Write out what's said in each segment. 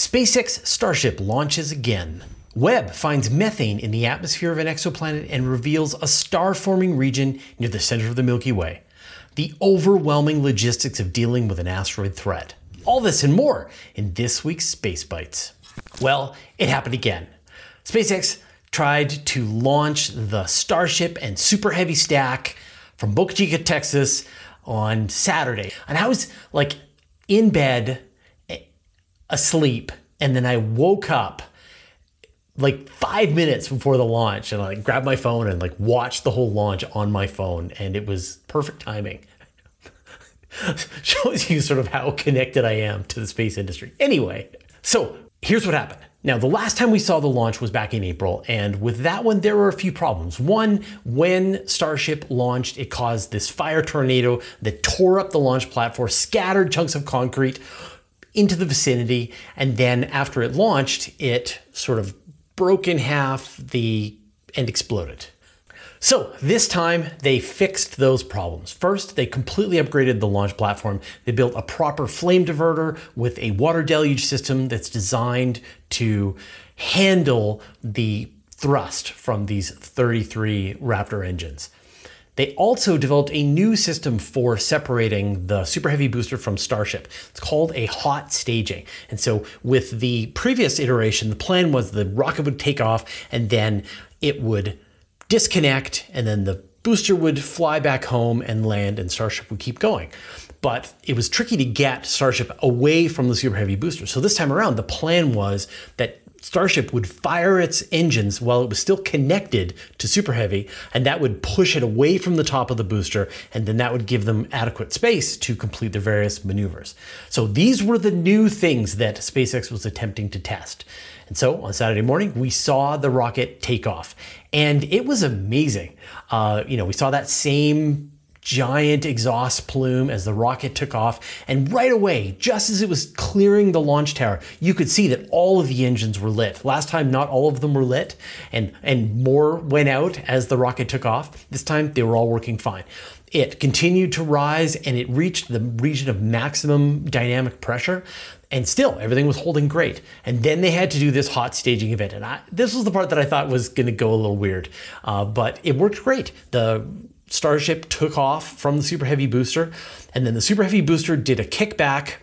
SpaceX Starship launches again. Webb finds methane in the atmosphere of an exoplanet and reveals a star forming region near the center of the Milky Way. The overwhelming logistics of dealing with an asteroid threat. All this and more in this week's Space Bites. Well, it happened again. SpaceX tried to launch the Starship and Super Heavy stack from Boca Chica, Texas on Saturday. And I was like in bed, asleep, and then I woke up like five minutes before the launch and I like, grabbed my phone and like watched the whole launch on my phone and it was perfect timing. Shows you sort of how connected I am to the space industry. Anyway, so here's what happened. Now, the last time we saw the launch was back in April, and with that one, there were a few problems. One, when Starship launched, it caused this fire tornado that tore up the launch platform, scattered chunks of concrete into the vicinity, and then after it launched, it sort of broke in half the and exploded. So this time they fixed those problems. First, they completely upgraded the launch platform. They built a proper flame diverter with a water deluge system that's designed to handle the thrust from these 33 Raptor engines. They also developed a new system for separating the Super Heavy booster from Starship. It's called a hot staging. And so, with the previous iteration, the plan was the rocket would take off and then it would disconnect, and then the booster would fly back home and land, and Starship would keep going. But it was tricky to get Starship away from the Super Heavy booster. So, this time around, the plan was that Starship would fire its engines while it was still connected to Super Heavy, and that would push it away from the top of the booster, and then that would give them adequate space to complete their various maneuvers. So these were the new things that SpaceX was attempting to test. And so on Saturday morning, we saw the rocket take off, and it was amazing. Uh, you know, we saw that same giant exhaust plume as the rocket took off. And right away, just as it was clearing the launch tower, you could see that all of the engines were lit. Last time, not all of them were lit, and, and more went out as the rocket took off. This time, they were all working fine. It continued to rise and it reached the region of maximum dynamic pressure. And still, everything was holding great. And then they had to do this hot staging event. And I, this was the part that I thought was going to go a little weird. Uh, but it worked great. The Starship took off from the Super Heavy booster, and then the Super Heavy booster did a kickback,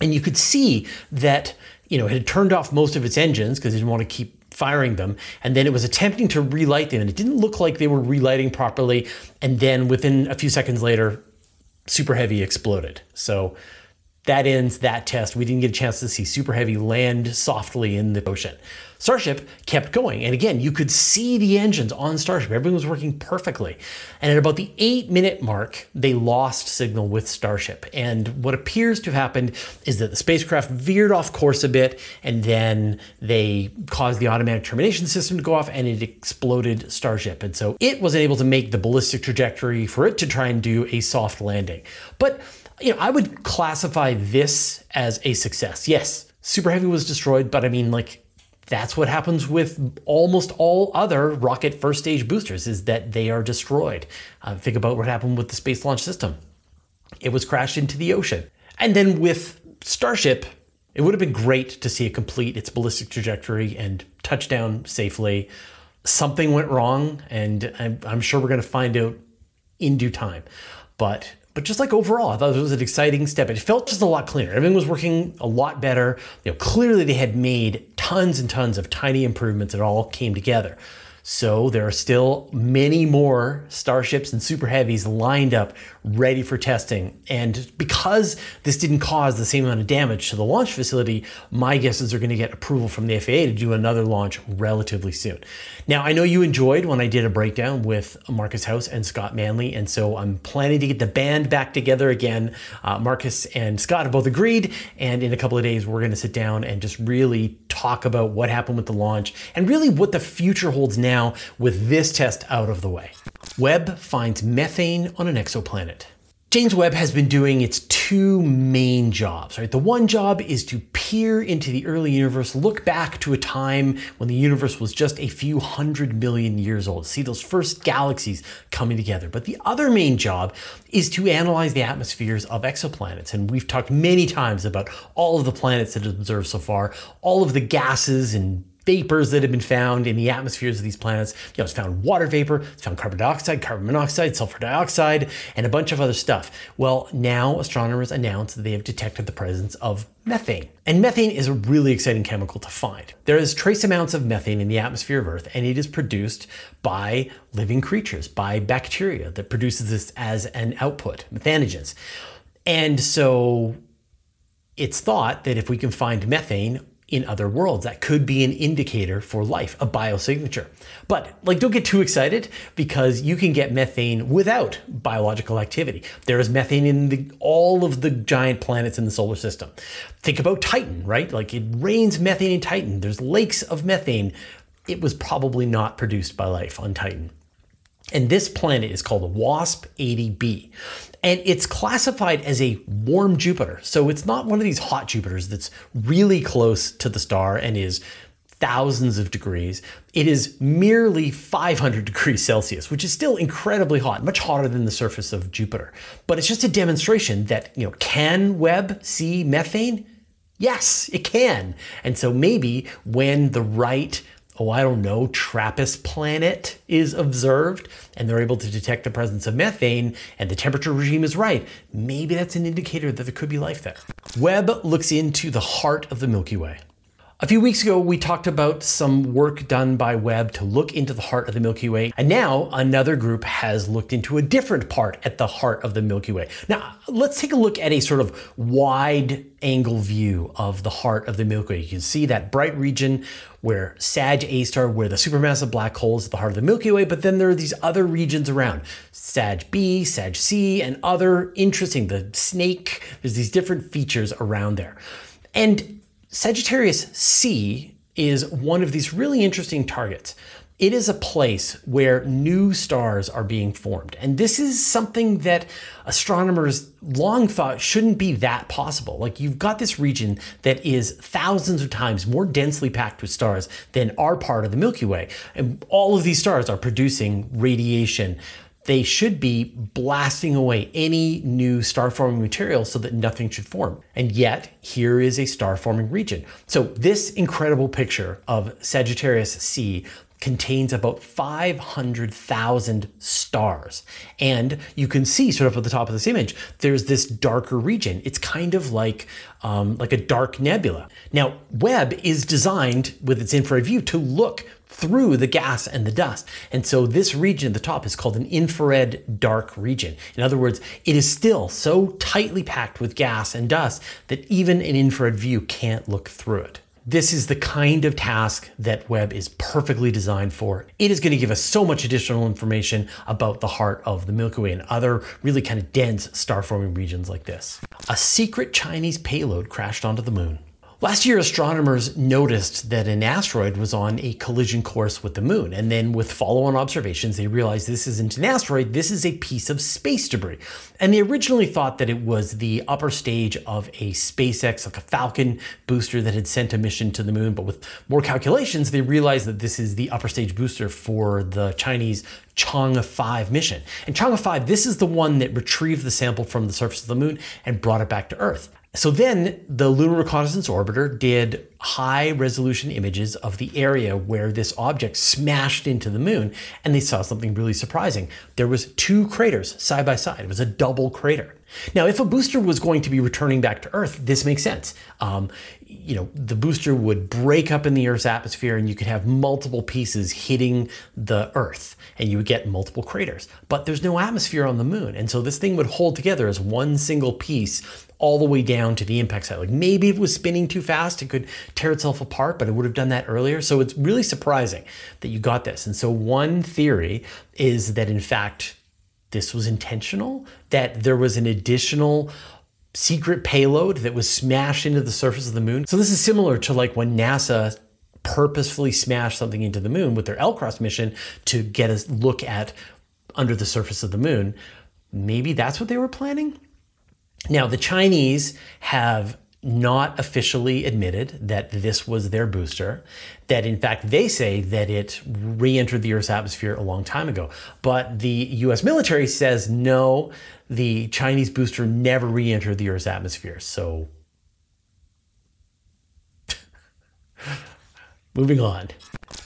and you could see that you know it had turned off most of its engines because it didn't want to keep firing them, and then it was attempting to relight them, and it didn't look like they were relighting properly, and then within a few seconds later, Super Heavy exploded. So that ends that test. We didn't get a chance to see Super Heavy land softly in the ocean. Starship kept going. And again, you could see the engines on Starship. Everything was working perfectly. And at about the eight minute mark, they lost signal with Starship. And what appears to have happened is that the spacecraft veered off course a bit, and then they caused the automatic termination system to go off and it exploded Starship. And so it wasn't able to make the ballistic trajectory for it to try and do a soft landing. But you know, I would classify this as a success. Yes, Super Heavy was destroyed, but I mean, like, that's what happens with almost all other rocket first stage boosters is that they are destroyed. Uh, think about what happened with the Space Launch System. It was crashed into the ocean. And then with Starship, it would have been great to see it complete its ballistic trajectory and touch down safely. Something went wrong, and I'm, I'm sure we're going to find out in due time. But but just like overall, I thought it was an exciting step. It felt just a lot cleaner. Everything was working a lot better. You know, clearly they had made tons and tons of tiny improvements. It all came together. So there are still many more Starships and Super Heavies lined up ready for testing. And because this didn't cause the same amount of damage to the launch facility, my guess is they're going to get approval from the FAA to do another launch relatively soon. Now, I know you enjoyed when I did a breakdown with Marcus House and Scott Manley, and so I'm planning to get the band back together again. Uh, Marcus and Scott have both agreed, and in a couple of days, we're going to sit down and just really talk about what happened with the launch and really what the future holds now with this test out of the way. Webb finds methane on an exoplanet. James Webb has been doing its two main jobs, right? The one job is to peer into the early universe, look back to a time when the universe was just a few hundred million years old, see those first galaxies coming together. But the other main job is to analyze the atmospheres of exoplanets. And we've talked many times about all of the planets that have observed so far, all of the gases and vapors that have been found in the atmospheres of these planets. You know, it's found water vapor, it's found carbon dioxide, carbon monoxide, sulfur dioxide, and a bunch of other stuff. Well, now astronomers announced that they have detected the presence of methane. And methane is a really exciting chemical to find. There is trace amounts of methane in the atmosphere of Earth, and it is produced by living creatures, by bacteria that produces this as an output, methanogens. And so it's thought that if we can find methane in other worlds. That could be an indicator for life, a biosignature. But like don't get too excited because you can get methane without biological activity. There is methane in the, all of the giant planets in the solar system. Think about Titan, right? Like it rains methane in Titan. There's lakes of methane. It was probably not produced by life on Titan. And this planet is called WASP 80b. And it's classified as a warm Jupiter. So it's not one of these hot Jupiters that's really close to the star and is thousands of degrees. It is merely 500 degrees Celsius, which is still incredibly hot, much hotter than the surface of Jupiter. But it's just a demonstration that, you know, can Webb see methane? Yes, it can. And so maybe when the right oh, I don't know, TRAPPIST planet is observed and they're able to detect the presence of methane and the temperature regime is right, maybe that's an indicator that there could be life there. Webb looks into the heart of the Milky Way. A few weeks ago, we talked about some work done by Webb to look into the heart of the Milky Way, and now another group has looked into a different part at the heart of the Milky Way. Now, let's take a look at a sort of wide angle view of the heart of the Milky Way. You can see that bright region where Sag A star, where the supermassive black hole is at the heart of the Milky Way, but then there are these other regions around Sag B, Sag C, and other interesting, the snake, there's these different features around there. And Sagittarius C is one of these really interesting targets. It is a place where new stars are being formed. And this is something that astronomers long thought shouldn't be that possible. Like you've got this region that is thousands of times more densely packed with stars than our part of the Milky Way. And all of these stars are producing radiation they should be blasting away any new star forming material so that nothing should form. And yet, here is a star forming region. So, this incredible picture of Sagittarius C contains about 500,000 stars. And you can see sort of at the top of this image, there's this darker region. It's kind of like, um, like a dark nebula. Now, Webb is designed with its infrared view to look through the gas and the dust. And so this region at the top is called an infrared dark region. In other words, it is still so tightly packed with gas and dust that even an infrared view can't look through it. This is the kind of task that Webb is perfectly designed for. It is going to give us so much additional information about the heart of the Milky Way and other really kind of dense star forming regions like this. A secret Chinese payload crashed onto the moon. Last year, astronomers noticed that an asteroid was on a collision course with the moon. And then, with follow on observations, they realized this isn't an asteroid, this is a piece of space debris. And they originally thought that it was the upper stage of a SpaceX, like a Falcon booster that had sent a mission to the moon. But with more calculations, they realized that this is the upper stage booster for the Chinese Chang'e 5 mission. And Chang'e 5, this is the one that retrieved the sample from the surface of the moon and brought it back to Earth. So then the Lunar Reconnaissance Orbiter did high resolution images of the area where this object smashed into the moon and they saw something really surprising. There was two craters side by side. It was a double crater. Now, if a booster was going to be returning back to Earth, this makes sense. Um, you know, the booster would break up in the Earth's atmosphere and you could have multiple pieces hitting the Earth and you would get multiple craters. But there's no atmosphere on the moon. And so this thing would hold together as one single piece all the way down to the impact site. Like maybe it was spinning too fast, it could tear itself apart, but it would have done that earlier. So it's really surprising that you got this. And so one theory is that in fact, this was intentional, that there was an additional secret payload that was smashed into the surface of the moon. So this is similar to like when NASA purposefully smashed something into the moon with their LCROSS mission to get a look at under the surface of the moon. maybe that's what they were planning? Now, the Chinese have not officially admitted that this was their booster, that in fact they say that it re entered the Earth's atmosphere a long time ago. But the US military says no, the Chinese booster never re entered the Earth's atmosphere. So, moving on.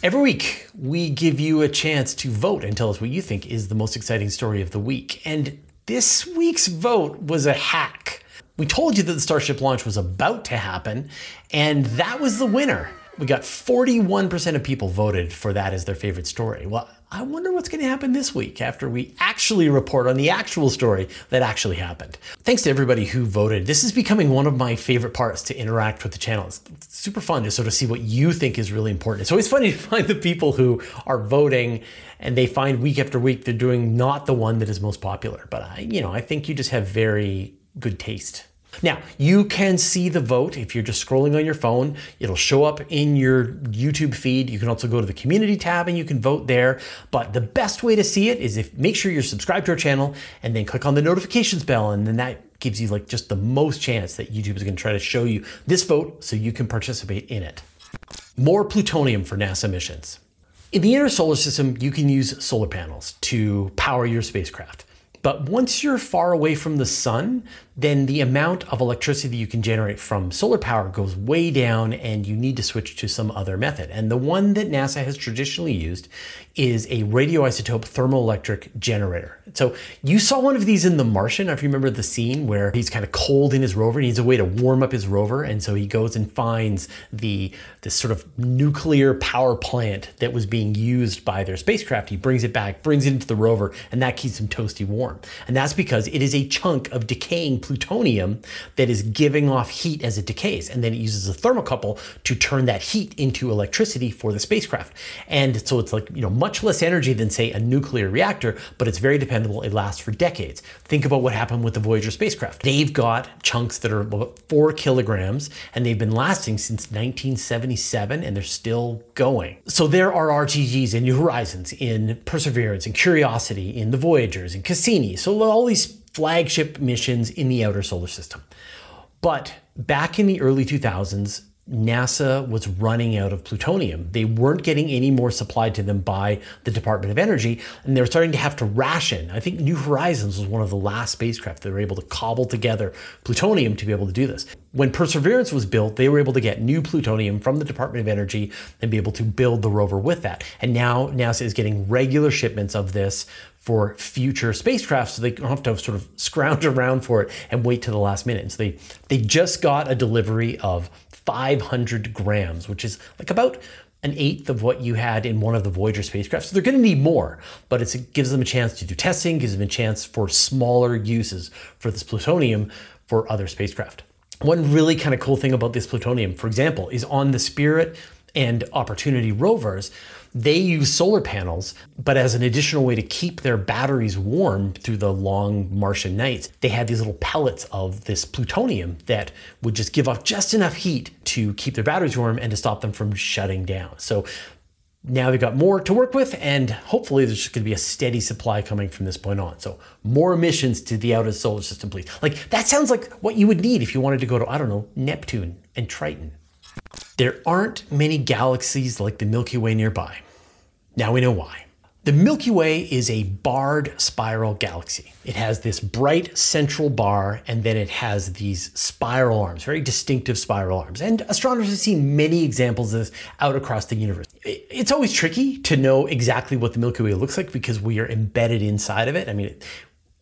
Every week, we give you a chance to vote and tell us what you think is the most exciting story of the week. And this week's vote was a hack. We told you that the Starship launch was about to happen, and that was the winner. We got 41% of people voted for that as their favorite story. Well, I wonder what's going to happen this week after we actually report on the actual story that actually happened. Thanks to everybody who voted. This is becoming one of my favorite parts to interact with the channel. It's super fun to sort of see what you think is really important. It's always funny to find the people who are voting and they find week after week they're doing not the one that is most popular. But I, you know, I think you just have very good taste. Now, you can see the vote if you're just scrolling on your phone. It'll show up in your YouTube feed. You can also go to the community tab and you can vote there. But the best way to see it is if make sure you're subscribed to our channel and then click on the notifications bell and then that gives you like just the most chance that YouTube is going to try to show you this vote so you can participate in it. More plutonium for NASA missions. In the inner solar system, you can use solar panels to power your spacecraft. But once you're far away from the sun, then the amount of electricity you can generate from solar power goes way down and you need to switch to some other method. And the one that NASA has traditionally used is a radioisotope thermoelectric generator. So you saw one of these in The Martian. If you remember the scene where he's kind of cold in his rover, he needs a way to warm up his rover, and so he goes and finds the this sort of nuclear power plant that was being used by their spacecraft. He brings it back, brings it into the rover, and that keeps him toasty warm. And that's because it is a chunk of decaying plutonium that is giving off heat as it decays, and then it uses a thermocouple to turn that heat into electricity for the spacecraft. And so it's like you know much less energy than say a nuclear reactor, but it's very dependable. It lasts for decades. Think about what happened with the Voyager spacecraft. They've got chunks that are about four kilograms and they've been lasting since 1977 and they're still going. So there are RTGs in New Horizons, in Perseverance, in Curiosity, in the Voyagers, in Cassini. So all these flagship missions in the outer solar system. But back in the early 2000s, NASA was running out of plutonium. They weren't getting any more supplied to them by the Department of Energy, and they were starting to have to ration. I think New Horizons was one of the last spacecraft that were able to cobble together plutonium to be able to do this. When Perseverance was built, they were able to get new plutonium from the Department of Energy and be able to build the rover with that. And now NASA is getting regular shipments of this for future spacecraft so they don't have to sort of scrounge around for it and wait to the last minute. And so they they just got a delivery of 500 grams, which is like about an eighth of what you had in one of the Voyager spacecraft. So they're going to need more, but it gives them a chance to do testing, gives them a chance for smaller uses for this plutonium for other spacecraft. One really kind of cool thing about this plutonium, for example, is on the Spirit and Opportunity rovers, they use solar panels, but as an additional way to keep their batteries warm through the long Martian nights, they had these little pellets of this plutonium that would just give off just enough heat to keep their batteries warm and to stop them from shutting down. So now they've got more to work with, and hopefully there's just going to be a steady supply coming from this point on. So more missions to the outer solar system, please. Like that sounds like what you would need if you wanted to go to I don't know Neptune and Triton. There aren't many galaxies like the Milky Way nearby. Now we know why. The Milky Way is a barred spiral galaxy. It has this bright central bar, and then it has these spiral arms, very distinctive spiral arms. And astronomers have seen many examples of this out across the universe. It's always tricky to know exactly what the Milky Way looks like because we are embedded inside of it. I mean,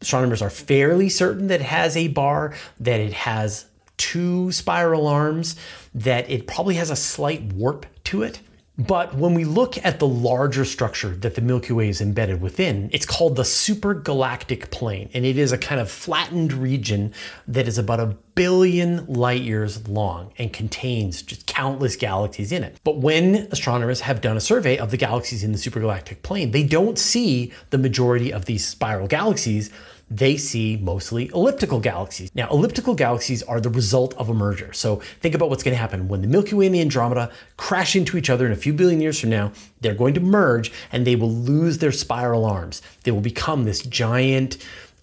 astronomers are fairly certain that it has a bar, that it has two spiral arms, that it probably has a slight warp to it. But when we look at the larger structure that the Milky Way is embedded within, it's called the supergalactic plane. And it is a kind of flattened region that is about a billion light years long and contains just countless galaxies in it. But when astronomers have done a survey of the galaxies in the supergalactic plane, they don't see the majority of these spiral galaxies they see mostly elliptical galaxies. Now, elliptical galaxies are the result of a merger. So think about what's going to happen when the Milky Way and the Andromeda crash into each other in a few billion years from now. They're going to merge and they will lose their spiral arms. They will become this giant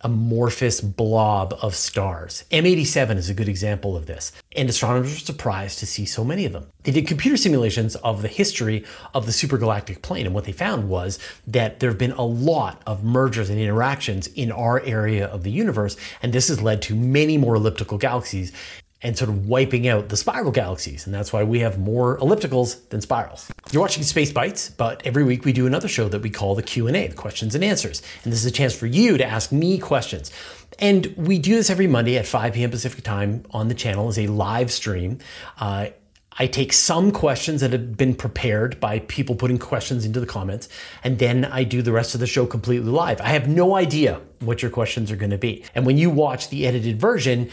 amorphous blob of stars. M87 is a good example of this, and astronomers were surprised to see so many of them. They did computer simulations of the history of the supergalactic plane, and what they found was that there have been a lot of mergers and interactions in our area of the universe, and this has led to many more elliptical galaxies and sort of wiping out the spiral galaxies. And that's why we have more ellipticals than spirals. You're watching Space Bites, but every week we do another show that we call the Q&A, the questions and answers. And this is a chance for you to ask me questions. And we do this every Monday at 5 p.m. Pacific time on the channel as a live stream. Uh, I take some questions that have been prepared by people putting questions into the comments, and then I do the rest of the show completely live. I have no idea what your questions are going to be. And when you watch the edited version,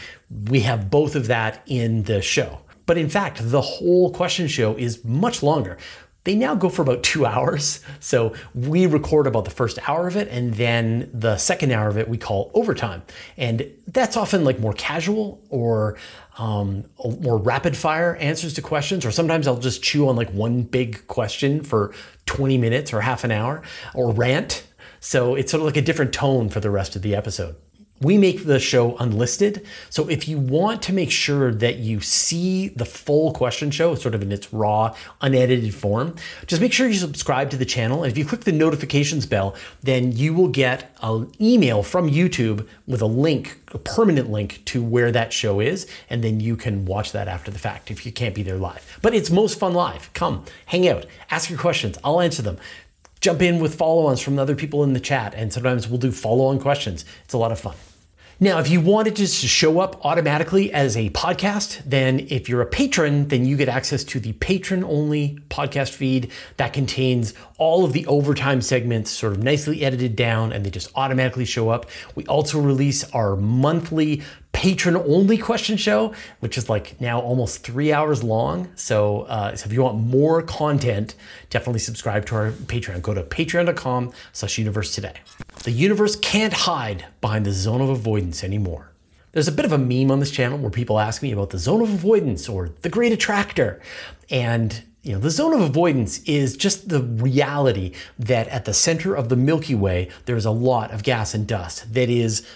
we have both of that in the show. But in fact, the whole question show is much longer. They now go for about two hours. So we record about the first hour of it, and then the second hour of it we call overtime. And that's often like more casual or um, more rapid fire answers to questions, or sometimes I'll just chew on like one big question for 20 minutes or half an hour or rant. So it's sort of like a different tone for the rest of the episode. We make the show unlisted. So if you want to make sure that you see the full question show sort of in its raw, unedited form, just make sure you subscribe to the channel. And if you click the notifications bell, then you will get an email from YouTube with a link, a permanent link to where that show is. And then you can watch that after the fact if you can't be there live. But it's most fun live. Come, hang out, ask your questions. I'll answer them jump in with follow-ons from other people in the chat and sometimes we'll do follow-on questions. It's a lot of fun. Now, if you wanted just to show up automatically as a podcast, then if you're a patron, then you get access to the patron only podcast feed that contains all of the overtime segments sort of nicely edited down and they just automatically show up. We also release our monthly patron only question show, which is like now almost three hours long. So, uh, so if you want more content, definitely subscribe to our Patreon. Go to patreon.com slash universe today. The universe can't hide behind the zone of avoidance anymore. There's a bit of a meme on this channel where people ask me about the zone of avoidance or the great attractor. And you know, the zone of avoidance is just the reality that at the center of the Milky Way, there's a lot of gas and dust that is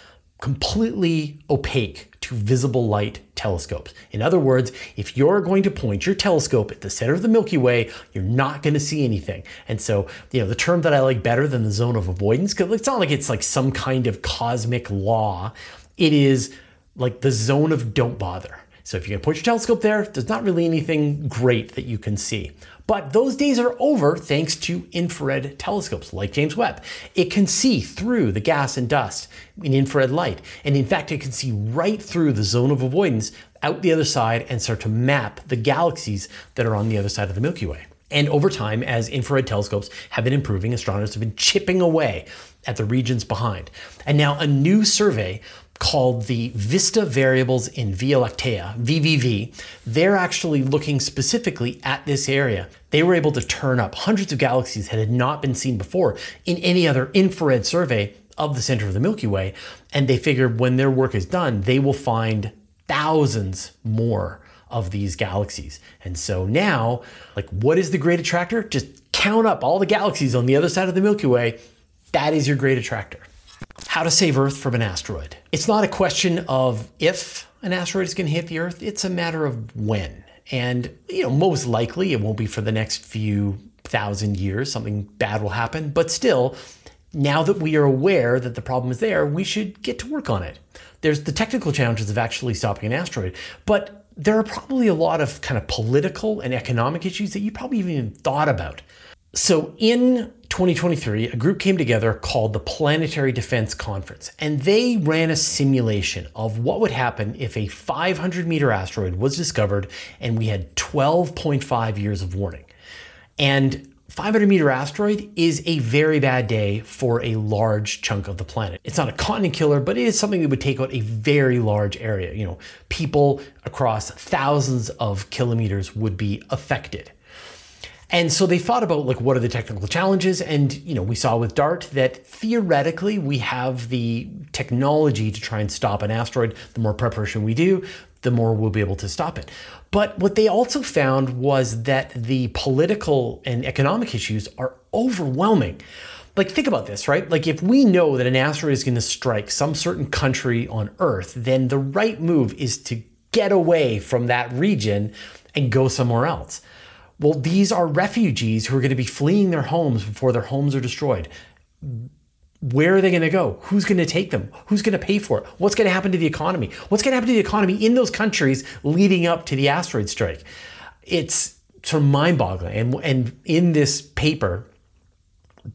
completely opaque to visible light telescopes. In other words, if you're going to point your telescope at the center of the Milky Way, you're not going to see anything. And so, you know, the term that I like better than the zone of avoidance, because it's not like it's like some kind of cosmic law. It is like the zone of don't bother. So if you're gonna point your telescope there, there's not really anything great that you can see. But those days are over thanks to infrared telescopes like James Webb. It can see through the gas and dust in infrared light. And in fact, it can see right through the zone of avoidance out the other side and start to map the galaxies that are on the other side of the Milky Way. And over time, as infrared telescopes have been improving, astronomers have been chipping away at the regions behind. And now a new survey called the Vista Variables in Via Lactea, VVV, they're actually looking specifically at this area. They were able to turn up hundreds of galaxies that had not been seen before in any other infrared survey of the center of the Milky Way. And they figured when their work is done, they will find thousands more of these galaxies. And so now, like, what is the great attractor? Just count up all the galaxies on the other side of the Milky Way. That is your great attractor how to save Earth from an asteroid. It's not a question of if an asteroid is going to hit the Earth, it's a matter of when. And, you know, most likely it won't be for the next few thousand years, something bad will happen. But still, now that we are aware that the problem is there, we should get to work on it. There's the technical challenges of actually stopping an asteroid, but there are probably a lot of kind of political and economic issues that you probably even thought about. So in 2023, a group came together called the Planetary Defense Conference, and they ran a simulation of what would happen if a 500 meter asteroid was discovered and we had 12.5 years of warning. And 500 meter asteroid is a very bad day for a large chunk of the planet. It's not a continent killer, but it is something that would take out a very large area. You know, people across thousands of kilometers would be affected. And so they thought about like what are the technical challenges and you know we saw with DART that theoretically we have the technology to try and stop an asteroid. The more preparation we do, the more we'll be able to stop it. But what they also found was that the political and economic issues are overwhelming. like think about this, right? Like if we know that an asteroid is going to strike some certain country on Earth, then the right move is to get away from that region and go somewhere else. Well, these are refugees who are going to be fleeing their homes before their homes are destroyed. Where are they going to go? Who's going to take them? Who's going to pay for it? What's going to happen to the economy? What's going to happen to the economy in those countries leading up to the asteroid strike? It's sort of mind boggling. And, and in this paper,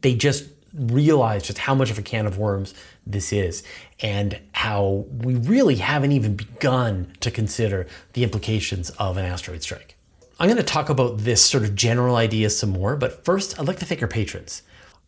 they just realize just how much of a can of worms this is and how we really haven't even begun to consider the implications of an asteroid strike. I'm going to talk about this sort of general idea some more, but first I'd like to thank our patrons.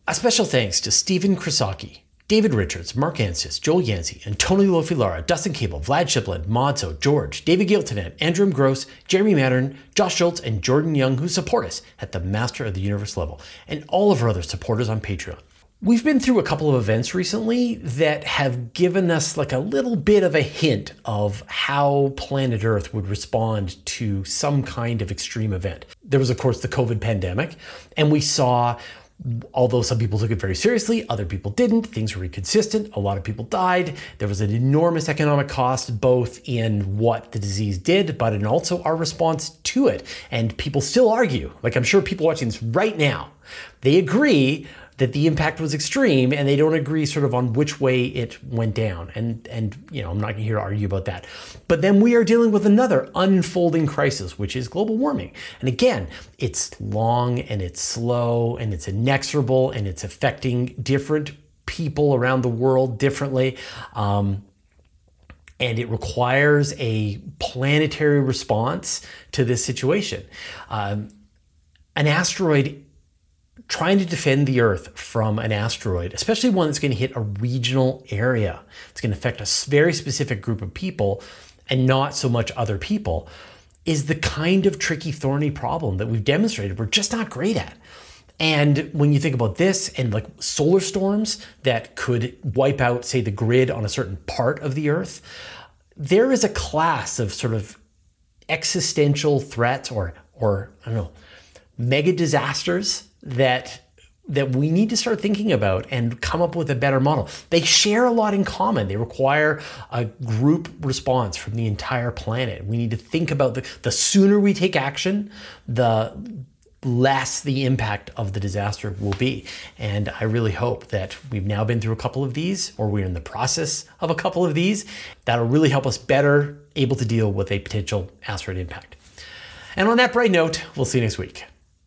A special thanks to Stephen Krasaki, David Richards, Mark Ansis, Joel Yancey, Antonio Lofilara, Dustin Cable, Vlad Shipland, Modso, George, David Giltonet, Andrew Gross, Jeremy Mattern, Josh Schultz, and Jordan Young, who support us at the Master of the Universe level, and all of our other supporters on Patreon. We've been through a couple of events recently that have given us like a little bit of a hint of how planet Earth would respond to some kind of extreme event. There was, of course, the COVID pandemic, and we saw, although some people took it very seriously, other people didn't, things were inconsistent, a lot of people died. There was an enormous economic cost, both in what the disease did, but in also our response to it. And people still argue, like I'm sure people watching this right now, they agree that the impact was extreme and they don't agree sort of on which way it went down. And and you know, I'm not here to argue about that. But then we are dealing with another unfolding crisis, which is global warming. And again, it's long and it's slow and it's inexorable and it's affecting different people around the world differently. Um, and it requires a planetary response to this situation. Um, an asteroid trying to defend the Earth from an asteroid, especially one that's going to hit a regional area. It's going to affect a very specific group of people and not so much other people, is the kind of tricky, thorny problem that we've demonstrated we're just not great at. And when you think about this and like solar storms that could wipe out, say, the grid on a certain part of the Earth, there is a class of sort of existential threats or, or I don't know, mega disasters that that we need to start thinking about and come up with a better model. They share a lot in common. They require a group response from the entire planet. We need to think about the, the sooner we take action, the less the impact of the disaster will be. And I really hope that we've now been through a couple of these, or we're in the process of a couple of these, that'll really help us better able to deal with a potential asteroid impact. And on that bright note, we'll see you next week.